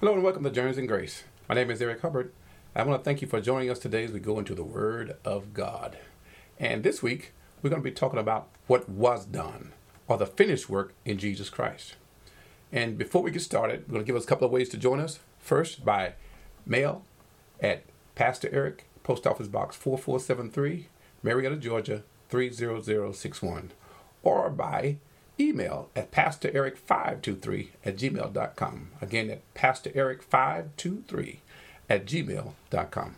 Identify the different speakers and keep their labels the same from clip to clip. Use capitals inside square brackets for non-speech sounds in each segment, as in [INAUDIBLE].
Speaker 1: Hello and welcome to Journeys in Grace. My name is Eric Hubbard. I want to thank you for joining us today as we go into the Word of God. And this week, we're going to be talking about what was done, or the finished work in Jesus Christ. And before we get started, we're going to give us a couple of ways to join us. First, by mail at Pastor Eric, Post Office Box 4473, Marietta, Georgia 30061, or by email at pastoreric523 at gmail.com. Again, at pastoreric523 at gmail.com.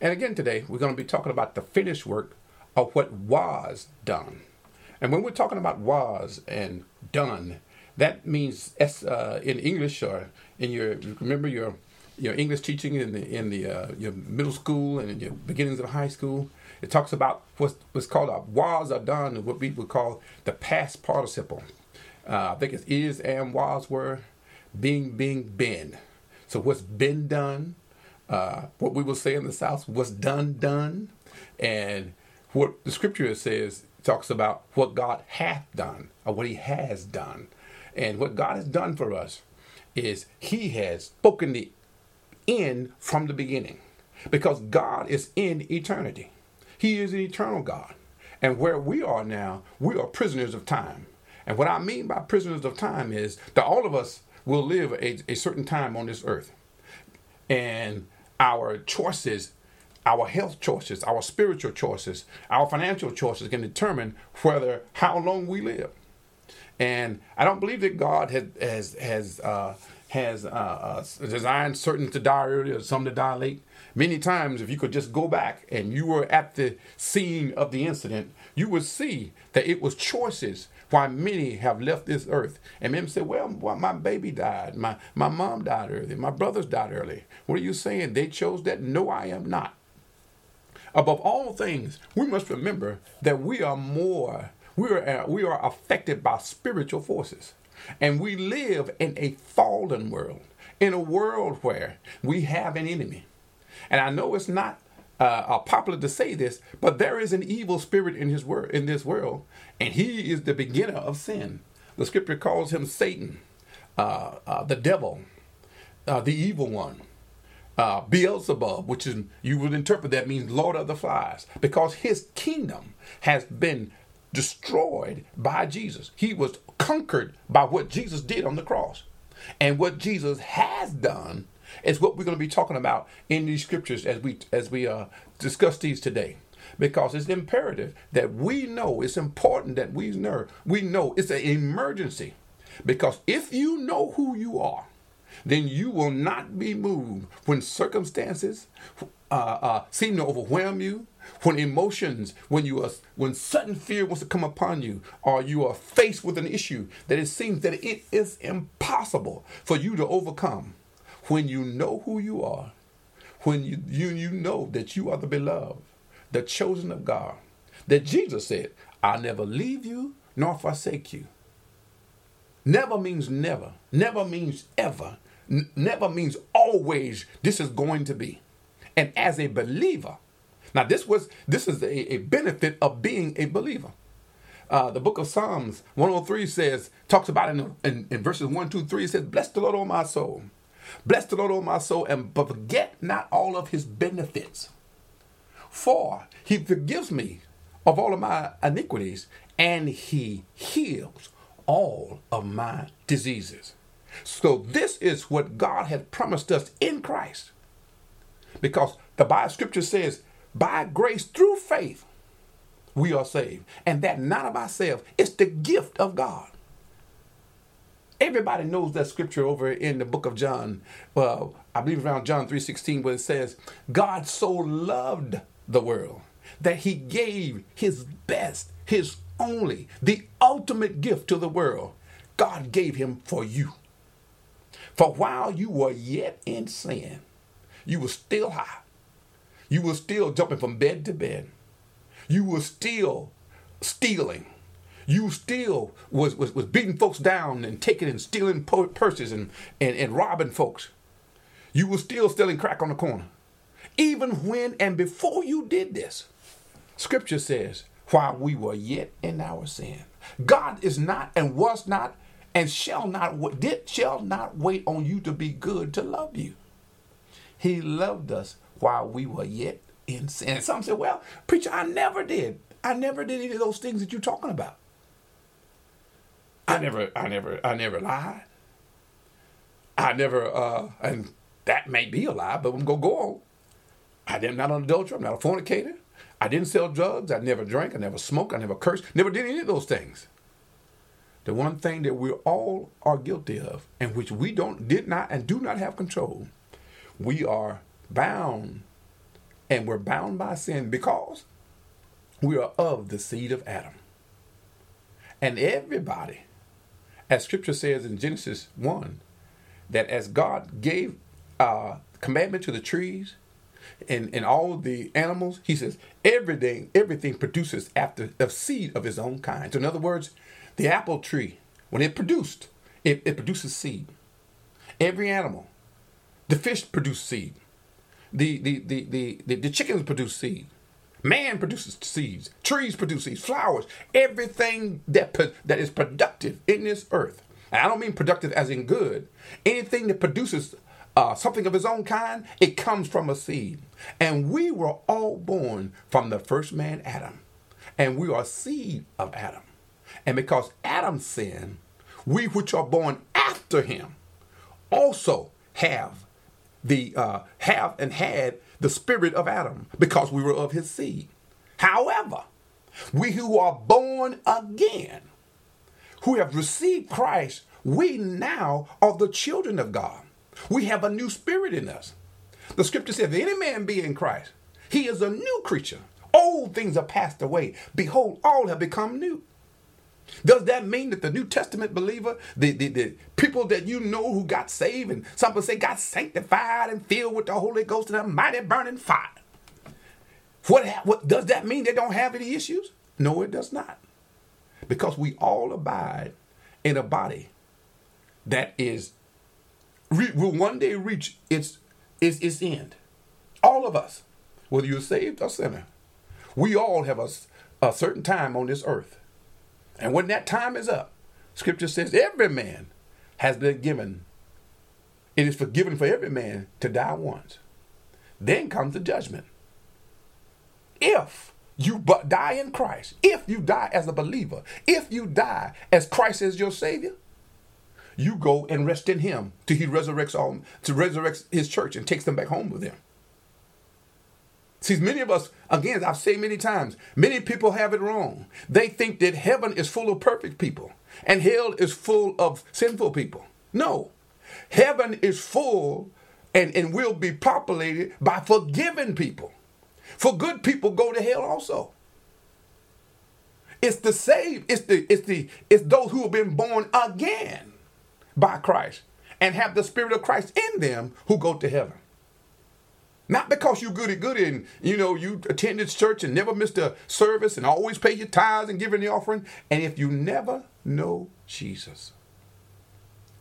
Speaker 1: And again, today we're going to be talking about the finished work of what was done. And when we're talking about was and done, that means uh, in English or in your remember your your English teaching in the in the uh, middle school and your beginnings of high school. It talks about what's, what's called a was done, what we would call the past participle. Uh, I think it's is, am, was, were, being, being, been. So what's been done, uh, what we will say in the South, what's done, done, and what the scripture says talks about what God hath done or what He has done. And what God has done for us is He has spoken the end from the beginning because God is in eternity. He is an eternal God. And where we are now, we are prisoners of time. And what I mean by prisoners of time is that all of us will live a, a certain time on this earth. And our choices, our health choices, our spiritual choices, our financial choices can determine whether how long we live. And I don't believe that God has has has uh, has uh, uh, designed certain to die early or some to die late. Many times, if you could just go back and you were at the scene of the incident, you would see that it was choices why many have left this earth. And many say, well, well, my baby died. My, my mom died early. My brothers died early. What are you saying? They chose that? No, I am not. Above all things, we must remember that we are more, we are, we are affected by spiritual forces. And we live in a fallen world, in a world where we have an enemy. And I know it's not uh, uh, popular to say this, but there is an evil spirit in his word in this world, and he is the beginner of sin. The scripture calls him Satan, uh, uh the devil, uh, the evil one. Uh, Beelzebub, which is you would interpret that means Lord of the Flies, because his kingdom has been destroyed by Jesus. He was conquered by what Jesus did on the cross. And what Jesus has done is what we're going to be talking about in these scriptures as we as we uh, discuss these today. Because it's imperative that we know, it's important that we know, we know it's an emergency. Because if you know who you are, then you will not be moved when circumstances uh, uh, seem to overwhelm you, when emotions, when you are, when sudden fear wants to come upon you, or you are faced with an issue that it seems that it is impossible for you to overcome when you know who you are, when you, you, you know that you are the beloved, the chosen of God, that Jesus said, I'll never leave you nor forsake you. Never means never. Never means ever. N- never means always this is going to be. And as a believer, now this was this is a, a benefit of being a believer. Uh, the book of Psalms 103 says, talks about in, in, in verses 1, 2, 3, it says, Bless the Lord, O my soul Bless the Lord, O my soul, and forget not all of his benefits. For he forgives me of all of my iniquities, and he heals all of my diseases. So this is what God has promised us in Christ. Because the Bible scripture says, by grace through faith, we are saved. And that not of ourselves, it's the gift of God. Everybody knows that scripture over in the book of John. Well, I believe around John 3:16 where it says, God so loved the world that he gave his best, his only, the ultimate gift to the world. God gave him for you. For while you were yet in sin, you were still high. You were still jumping from bed to bed. You were still stealing you still was, was, was beating folks down and taking and stealing purses and, and, and robbing folks. You were still stealing crack on the corner. Even when and before you did this, scripture says, while we were yet in our sin. God is not and was not and shall not did shall not wait on you to be good to love you. He loved us while we were yet in sin. Some say, "Well, preacher, I never did. I never did any of those things that you're talking about. I never, I never, I never lied. I never, uh, and that may be a lie, but I'm gonna go on. I am not an adulterer. I'm not a fornicator. I didn't sell drugs. I never drank. I never smoked. I never cursed. Never did any of those things. The one thing that we all are guilty of, and which we don't, did not, and do not have control, we are bound, and we're bound by sin because we are of the seed of Adam. And everybody, as Scripture says in Genesis one, that as God gave uh, commandment to the trees, and, and all the animals, he says everything everything produces after the seed of his own kind. So in other words, the apple tree, when it produced, it, it produces seed. Every animal, the fish produce seed. The, the, the, the, the, the chickens produce seed. Man produces seeds. Trees produce seeds. Flowers. Everything that, that is productive in this earth. And I don't mean productive as in good. Anything that produces uh, something of his own kind, it comes from a seed. And we were all born from the first man, Adam. And we are seed of Adam. And because Adam sinned, we which are born after him also have the uh, have and had the spirit of Adam because we were of his seed. However, we who are born again, who have received Christ, we now are the children of God. We have a new spirit in us. The scripture says, if any man be in Christ, he is a new creature. Old things are passed away. Behold, all have become new. Does that mean that the New Testament believer, the, the, the people that you know who got saved, and some people say got sanctified and filled with the Holy Ghost and a mighty burning fire? What, what does that mean they don't have any issues? No, it does not. Because we all abide in a body that is will one day reach its its, its end. All of us, whether you're saved or sinner, we all have a, a certain time on this earth and when that time is up, scripture says every man has been given, it is forgiven for every man to die once. Then comes the judgment. If you but die in Christ, if you die as a believer, if you die as Christ is your Savior, you go and rest in Him till He resurrects all to resurrect His church and takes them back home with Him. See, many of us, again, I've said many times, many people have it wrong. They think that heaven is full of perfect people and hell is full of sinful people. No, heaven is full and, and will be populated by forgiven people. For good people go to hell also. It's the saved, it's the it's the it's those who have been born again by Christ and have the spirit of Christ in them who go to heaven. Not because you goody goody and you know you attended church and never missed a service and always pay your tithes and giving the offering. And if you never know Jesus,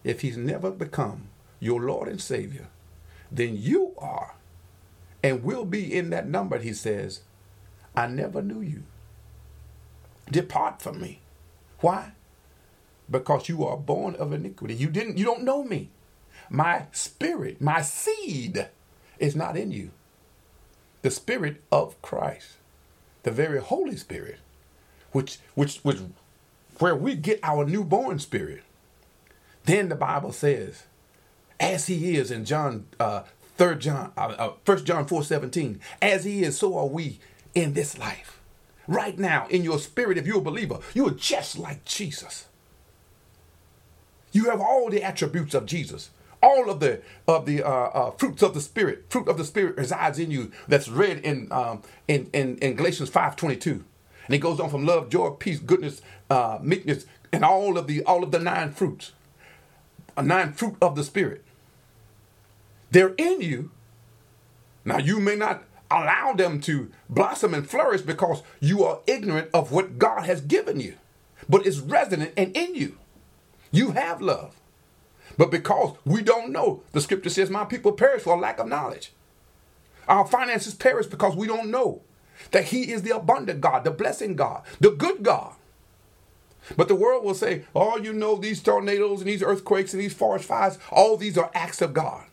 Speaker 1: if he's never become your Lord and Savior, then you are and will be in that number. He says, I never knew you. Depart from me. Why? Because you are born of iniquity. You didn't you don't know me. My spirit, my seed is not in you. The Spirit of Christ, the very Holy Spirit, which which which where we get our newborn spirit. Then the Bible says, as he is in John uh, John, uh, uh, John four seventeen, as he is, so are we in this life. Right now, in your spirit, if you're a believer, you are just like Jesus. You have all the attributes of Jesus all of the of the uh, uh, fruits of the spirit. Fruit of the spirit resides in you that's read in um, in, in, in galatians 5.22 and it goes on from love joy peace goodness uh, meekness and all of the all of the nine fruits. A nine fruit of the spirit. They're in you. Now you may not allow them to blossom and flourish because you are ignorant of what god has given you but it's resident and in you. You have love but because we don't know, the scripture says, My people perish for lack of knowledge. Our finances perish because we don't know that He is the abundant God, the blessing God, the good God. But the world will say, oh, you know, these tornadoes and these earthquakes and these forest fires, all these are acts of God.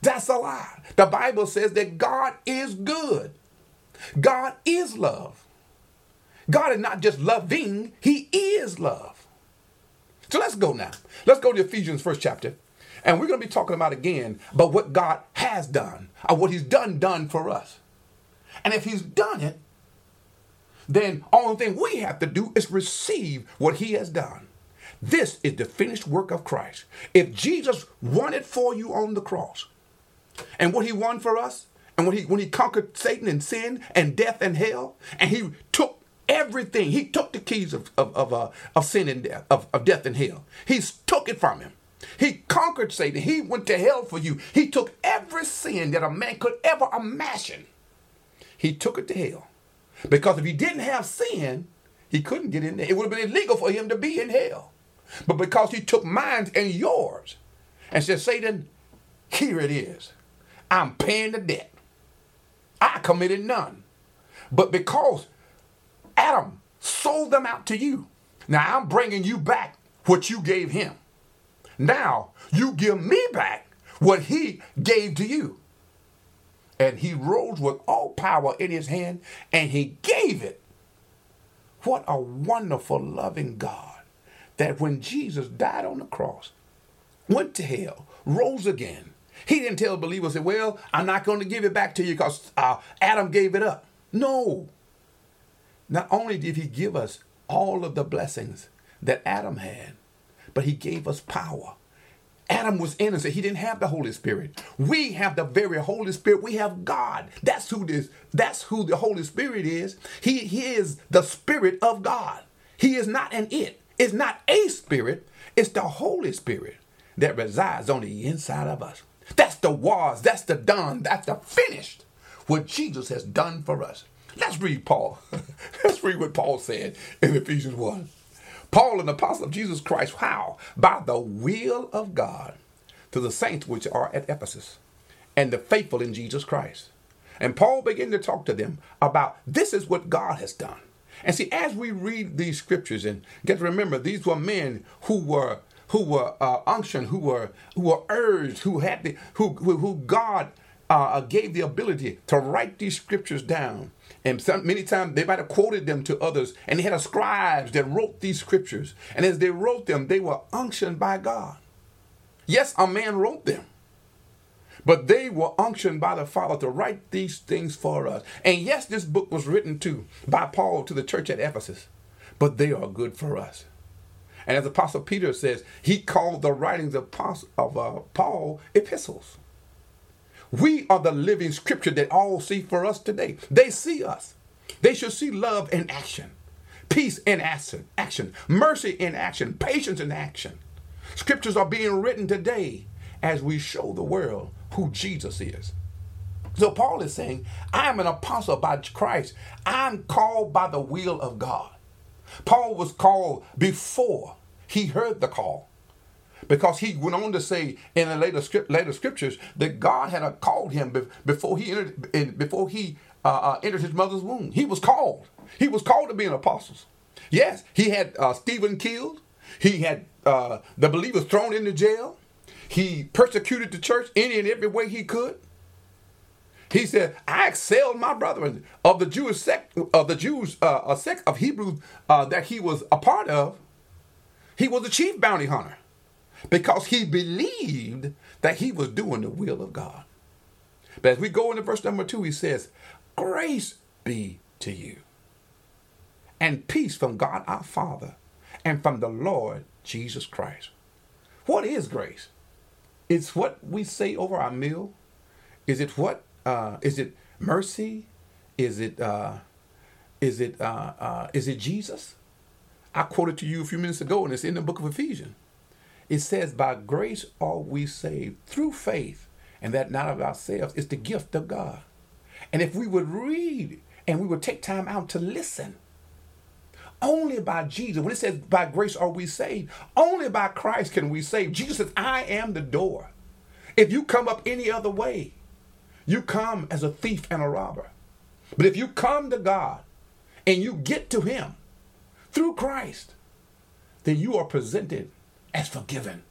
Speaker 1: That's a lie. The Bible says that God is good. God is love. God is not just loving, He is love. So let's go now. Let's go to Ephesians first chapter. And we're going to be talking about again about what God has done, or what He's done done for us. And if He's done it, then only thing we have to do is receive what he has done. This is the finished work of Christ. If Jesus won it for you on the cross, and what he won for us, and when he when he conquered Satan and sin and death and hell, and he took everything, he took the keys of of of, uh, of sin and death, of, of death and hell. He took it from him. He conquered Satan. He went to hell for you. He took every sin that a man could ever imagine. He took it to hell. Because if he didn't have sin, he couldn't get in there. It would have been illegal for him to be in hell. But because he took mine and yours and said, Satan, here it is. I'm paying the debt. I committed none. But because Adam sold them out to you, now I'm bringing you back what you gave him. Now you give me back what he gave to you. And he rose with all power in his hand and he gave it. What a wonderful, loving God that when Jesus died on the cross, went to hell, rose again, he didn't tell believers, Well, I'm not going to give it back to you because uh, Adam gave it up. No. Not only did he give us all of the blessings that Adam had, but he gave us power Adam was innocent. He didn't have the Holy Spirit. We have the very Holy Spirit. We have God. That's who this, that's who the Holy Spirit is. He, he is the Spirit of God. He is not an it. It's not a spirit. It's the Holy Spirit that resides on the inside of us. That's the was, that's the done, that's the finished. What Jesus has done for us. Let's read Paul. [LAUGHS] Let's read what Paul said in Ephesians 1. Paul, an apostle of Jesus Christ, how? By the will of God to the saints which are at Ephesus and the faithful in Jesus Christ. And Paul began to talk to them about this is what God has done. And see, as we read these scriptures, and get to remember, these were men who were who were uh, unctioned, who were who were urged, who had the who who, who God uh, gave the ability to write these scriptures down and some, many times they might have quoted them to others, and they had scribes that wrote these scriptures. And as they wrote them, they were unctioned by God. Yes, a man wrote them, but they were unctioned by the Father to write these things for us. And yes, this book was written to by Paul to the church at Ephesus, but they are good for us. And as Apostle Peter says, he called the writings of, of uh, Paul epistles. We are the living scripture that all see for us today. They see us. They should see love in action, peace in action, action, mercy in action, patience in action. Scriptures are being written today as we show the world who Jesus is. So Paul is saying, I'm an apostle by Christ. I'm called by the will of God. Paul was called before he heard the call because he went on to say in the later script, later scriptures that God had called him before he entered before he uh, uh, entered his mother's womb. He was called. He was called to be an apostle. Yes, he had uh, Stephen killed. He had uh, the believers thrown into jail. He persecuted the church any and every way he could. He said, "I excelled my brethren of the Jewish sect of the Jews uh, sect of Hebrews uh, that he was a part of. He was the chief bounty hunter because he believed that he was doing the will of God. But as we go into verse number two, he says, Grace be to you, and peace from God our Father and from the Lord Jesus Christ. What is grace? It's what we say over our meal. Is it what? Uh, is it mercy? Is it? Uh, is it? Uh, uh, is it Jesus? I quoted to you a few minutes ago, and it's in the book of Ephesians. It says, By grace are we saved through faith, and that not of ourselves. is the gift of God. And if we would read and we would take time out to listen, only by Jesus, when it says by grace are we saved, only by Christ can we save. Jesus says, I am the door. If you come up any other way, you come as a thief and a robber. But if you come to God and you get to Him through Christ, then you are presented as forgiven,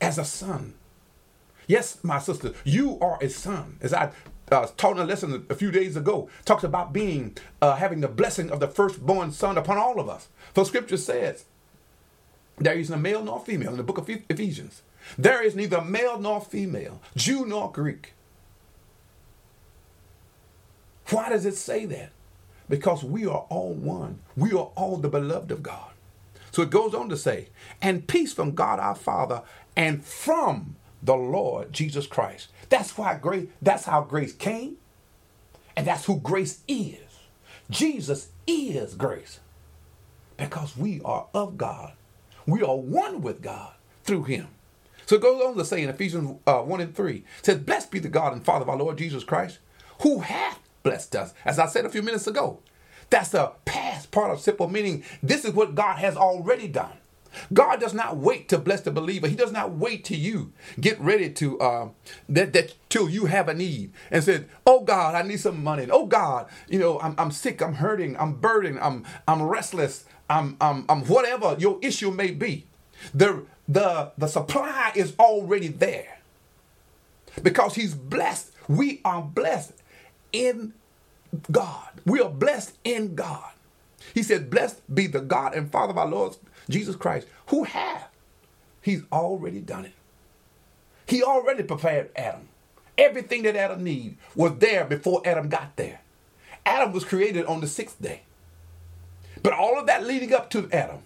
Speaker 1: as a son. Yes, my sister, you are a son. As I uh, taught in a lesson a few days ago, talks about being uh, having the blessing of the firstborn son upon all of us. For Scripture says, there is no male nor female in the book of Ephesians. There is neither male nor female, Jew nor Greek. Why does it say that? Because we are all one. We are all the beloved of God. So it goes on to say, and peace from God our Father and from the Lord Jesus Christ. That's why grace, that's how grace came, and that's who grace is. Jesus is grace. Because we are of God. We are one with God through him. So it goes on to say in Ephesians uh, 1 and 3, says, Blessed be the God and Father of our Lord Jesus Christ, who hath blessed us. As I said a few minutes ago, that's a past participle meaning this is what God has already done. God does not wait to bless the believer. He does not wait till you get ready to uh, that that till you have a need and said, "Oh God, I need some money." oh God, you know, I'm, I'm sick, I'm hurting, I'm burdened, I'm I'm restless, I'm, I'm I'm whatever your issue may be. The the the supply is already there because He's blessed. We are blessed in God. We are blessed in God. He said, Blessed be the God and Father of our Lord Jesus Christ, who hath. He's already done it. He already prepared Adam. Everything that Adam needed was there before Adam got there. Adam was created on the sixth day. But all of that leading up to Adam,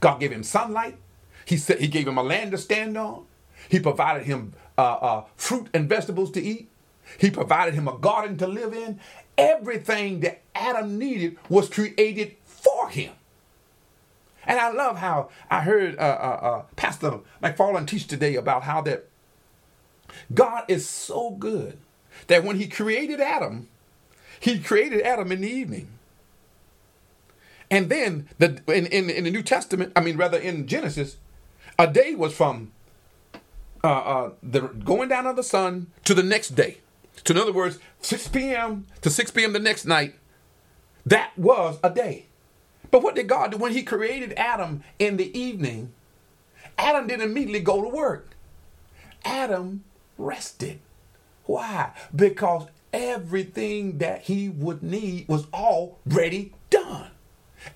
Speaker 1: God gave him sunlight. He said He gave him a land to stand on. He provided him uh, uh, fruit and vegetables to eat. He provided him a garden to live in. Everything that Adam needed was created for him. And I love how I heard uh, uh, uh, Pastor McFarland teach today about how that God is so good that when he created Adam, he created Adam in the evening. And then the, in, in, in the New Testament, I mean, rather in Genesis, a day was from uh, uh, the going down of the sun to the next day. So in other words, 6 p.m. to 6 p.m. the next night, that was a day. But what did God do when He created Adam in the evening? Adam didn't immediately go to work. Adam rested. Why? Because everything that he would need was already done.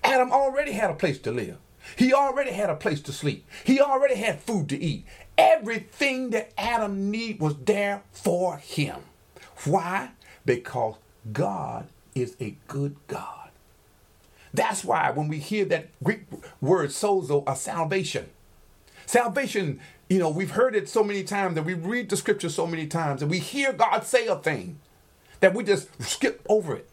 Speaker 1: Adam already had a place to live. He already had a place to sleep. He already had food to eat. Everything that Adam need was there for him. Why? Because God is a good God. That's why when we hear that Greek word sozo, a salvation, salvation, you know, we've heard it so many times that we read the scripture so many times and we hear God say a thing that we just skip over it.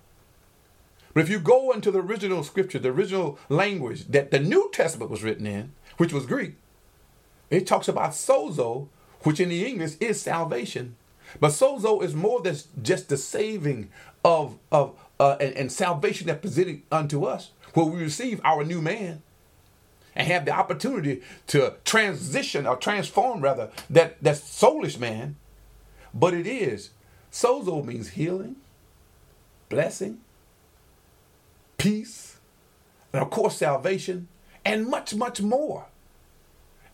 Speaker 1: But if you go into the original scripture, the original language that the New Testament was written in, which was Greek, it talks about sozo, which in the English is salvation. But sozo is more than just the saving of of uh, and, and salvation that presented unto us, where we receive our new man and have the opportunity to transition or transform rather that that soulish man. But it is sozo means healing, blessing, peace, and of course salvation, and much much more.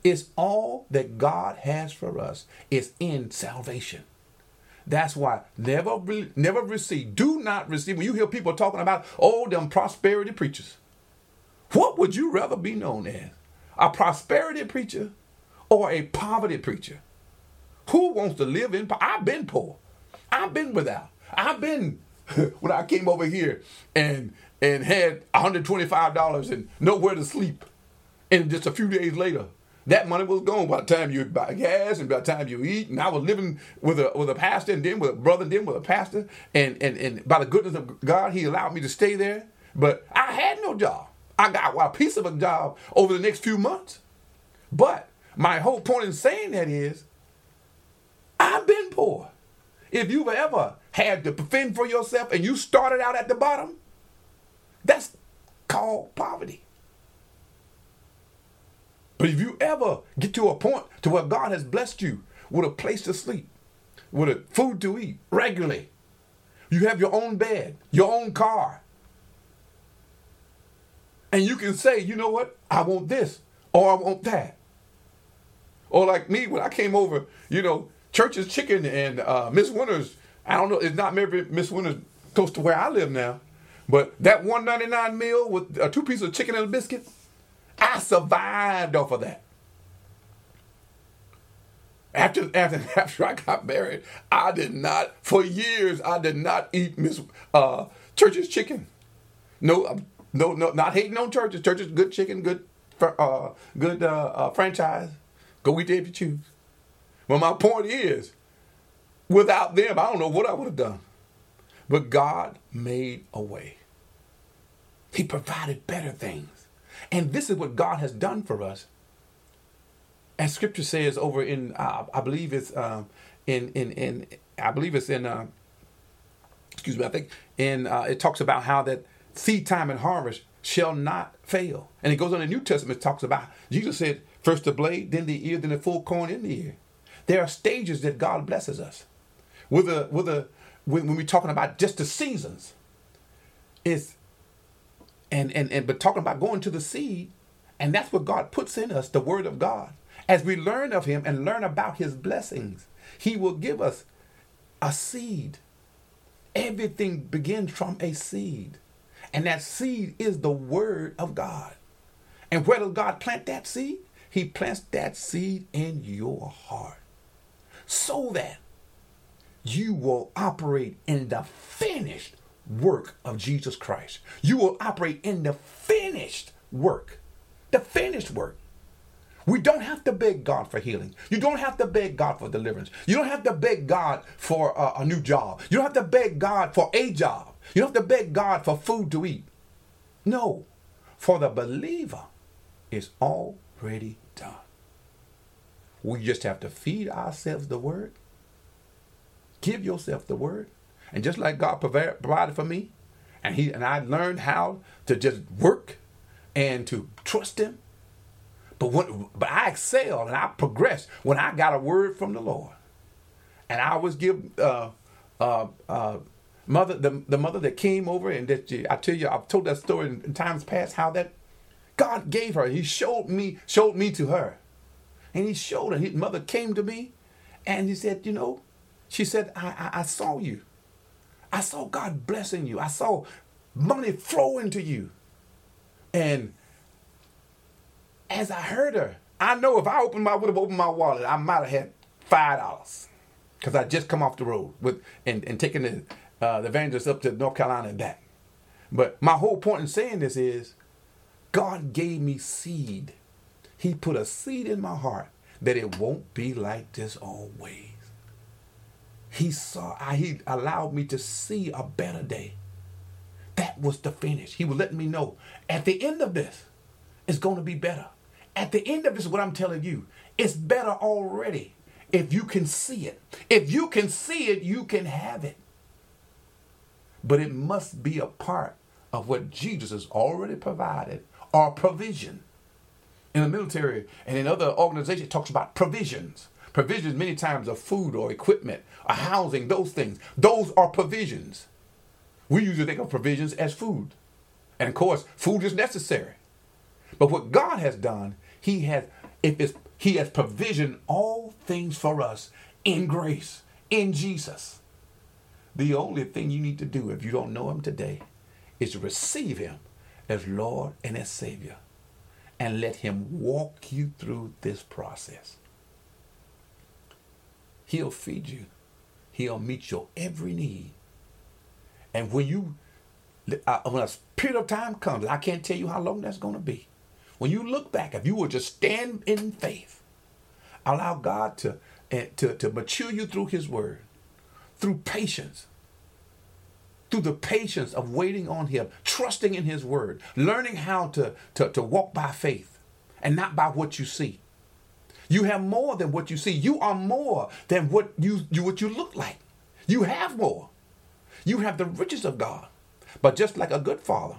Speaker 1: It's all that God has for us is in salvation. That's why never never receive. Do not receive. When you hear people talking about, oh, them prosperity preachers, what would you rather be known as? A prosperity preacher or a poverty preacher? Who wants to live in? poverty? I've been poor. I've been without. I've been [LAUGHS] when I came over here and and had $125 and nowhere to sleep. And just a few days later, that money was gone by the time you buy gas and by the time you eat. And I was living with a with a pastor and then with a brother and then with a pastor. And and and by the goodness of God, he allowed me to stay there. But I had no job. I got a piece of a job over the next few months. But my whole point in saying that is I've been poor. If you've ever had to fend for yourself and you started out at the bottom, that's called poverty. But if you ever get to a point to where God has blessed you with a place to sleep, with a food to eat regularly, you have your own bed, your own car, And you can say, you know what? I want this or I want that. Or like me, when I came over, you know, Church's Chicken and uh, Miss Winner's, I don't know, it's not maybe Miss Winner's close to where I live now, but that 199 meal with uh, two pieces of chicken and a biscuit, I survived off of that. After, after, [LAUGHS] after I got married, I did not, for years, I did not eat Miss uh, Church's chicken. No, um, no, no, not hating on Church's. Church's, good chicken, good, uh, good uh, uh, franchise. Go eat there if you choose. Well, my point is, without them, I don't know what I would have done. But God made a way. He provided better things. And this is what God has done for us. As scripture says over in, uh, I believe it's um, in, in, in, I believe it's in, uh, excuse me, I think in, uh, it talks about how that seed time and harvest shall not fail. And it goes on in the New Testament, it talks about, Jesus said, first the blade, then the ear, then the full corn in the ear. There are stages that God blesses us. With a, with a, when, when we're talking about just the seasons, is and, and, and but talking about going to the seed, and that's what God puts in us, the word of God. As we learn of him and learn about his blessings, he will give us a seed. Everything begins from a seed. And that seed is the word of God. And where does God plant that seed? He plants that seed in your heart so that you will operate in the finished work of Jesus Christ. You will operate in the finished work. The finished work. We don't have to beg God for healing. You don't have to beg God for deliverance. You don't have to beg God for a, a new job. You don't have to beg God for a job. You don't have to beg God for food to eat. No, for the believer, it's already done. We just have to feed ourselves the word. Give yourself the word. And just like God provided for me, and he and I learned how to just work and to trust him. But when but I excelled and I progressed when I got a word from the Lord. And I always give uh, uh, uh, mother the, the mother that came over and that I tell you I've told that story in, in times past how that God gave her. He showed me showed me to her, and he showed her. His mother came to me, and he said, you know, she said I, I, I saw you. I saw God blessing you. I saw money flow into you. And as I heard her, I know if I opened my would have opened my wallet, I might have had five dollars. Because I just come off the road with and, and taking the uh, the evangelist up to North Carolina and back. But my whole point in saying this is God gave me seed. He put a seed in my heart that it won't be like this always. He saw, he allowed me to see a better day. That was the finish. He was letting me know at the end of this, it's going to be better. At the end of this, what I'm telling you, it's better already if you can see it. If you can see it, you can have it. But it must be a part of what Jesus has already provided or provision. In the military and in other organizations, it talks about provisions. Provisions many times of food or equipment or housing, those things. Those are provisions. We usually think of provisions as food. And of course, food is necessary. But what God has done, He has if it's He has provisioned all things for us in grace, in Jesus. The only thing you need to do if you don't know Him today is to receive Him as Lord and as Savior and let Him walk you through this process. He'll feed you. He'll meet your every need. And when you, when a period of time comes, I can't tell you how long that's going to be. When you look back, if you will just stand in faith, allow God to, uh, to, to mature you through His Word, through patience, through the patience of waiting on Him, trusting in His Word, learning how to, to, to walk by faith and not by what you see. You have more than what you see. You are more than what you, you what you look like. You have more. You have the riches of God. But just like a good father,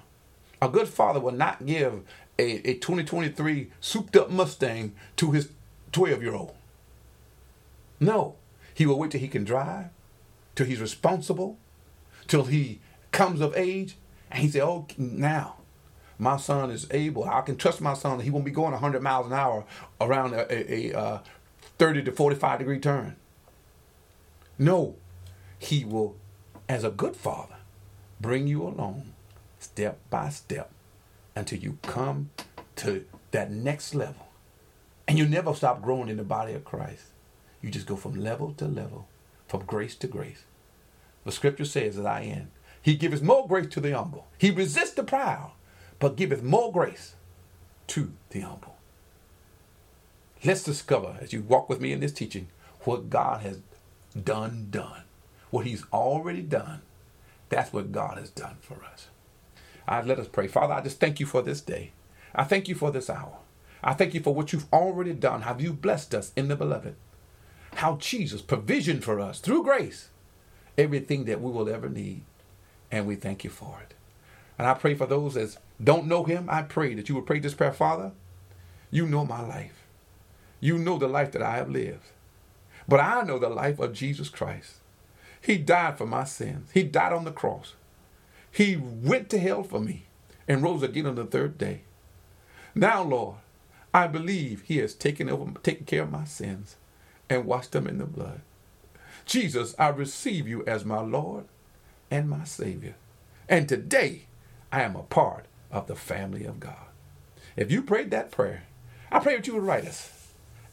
Speaker 1: a good father will not give a, a 2023 souped up Mustang to his 12 year old. No, he will wait till he can drive, till he's responsible, till he comes of age, and he say, "Oh, now, my son is able. I can trust my son. He won't be going 100 miles an hour around a, a, a uh, 30 to 45 degree turn. No, he will, as a good father, bring you along step by step until you come to that next level. And you never stop growing in the body of Christ. You just go from level to level, from grace to grace. The scripture says, as I end, He giveth more grace to the humble. He resists the proud, but giveth more grace to the humble. Let's discover, as you walk with me in this teaching, what God has done, done. What He's already done. That's what God has done for us. I let us pray. Father, I just thank you for this day. I thank you for this hour. I thank you for what you've already done. Have you blessed us in the beloved? How Jesus provisioned for us through grace everything that we will ever need. And we thank you for it. And I pray for those that don't know him. I pray that you would pray this prayer, Father. You know my life. You know the life that I have lived. But I know the life of Jesus Christ. He died for my sins. He died on the cross. He went to hell for me and rose again on the third day. Now, Lord, I believe He has taken over, taken care of my sins and washed them in the blood. Jesus, I receive you as my Lord and my Savior. And today, I am a part of the family of God. If you prayed that prayer, I pray that you would write us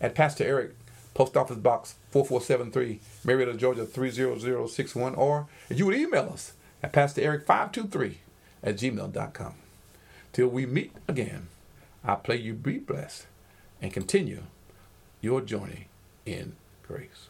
Speaker 1: at Pastor Eric, Post Office Box 4473, Marietta, Georgia 30061, or you would email us at PastorEric523 at gmail.com. Till we meet again, I pray you be blessed and continue your journey in grace.